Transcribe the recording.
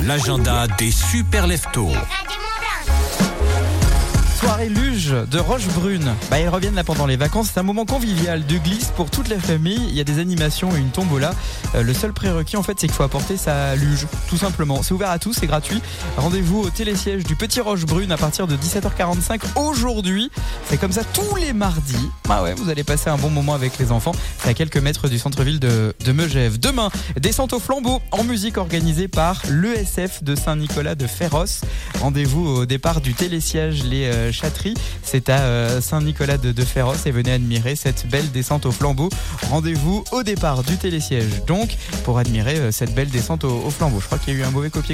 L'agenda des super leftos. Luge de Rochebrune. Bah, ils reviennent là pendant les vacances. C'est un moment convivial de glisse pour toute la famille. Il y a des animations et une tombola. Euh, le seul prérequis, en fait, c'est qu'il faut apporter sa luge. Tout simplement. C'est ouvert à tous, c'est gratuit. Rendez-vous au télésiège du Petit Rochebrune à partir de 17h45 aujourd'hui. C'est comme ça tous les mardis. Bah ouais, vous allez passer un bon moment avec les enfants. C'est à quelques mètres du centre-ville de, Megève. Demain, descente au flambeau en musique organisée par l'ESF de Saint-Nicolas de Féroce. Rendez-vous au départ du télésiège Les euh, C'est à euh, Saint-Nicolas de, de Féroce et venez admirer cette belle descente au flambeau. Rendez-vous au départ du télésiège donc pour admirer euh, cette belle descente au, au flambeau. Je crois qu'il y a eu un mauvais copier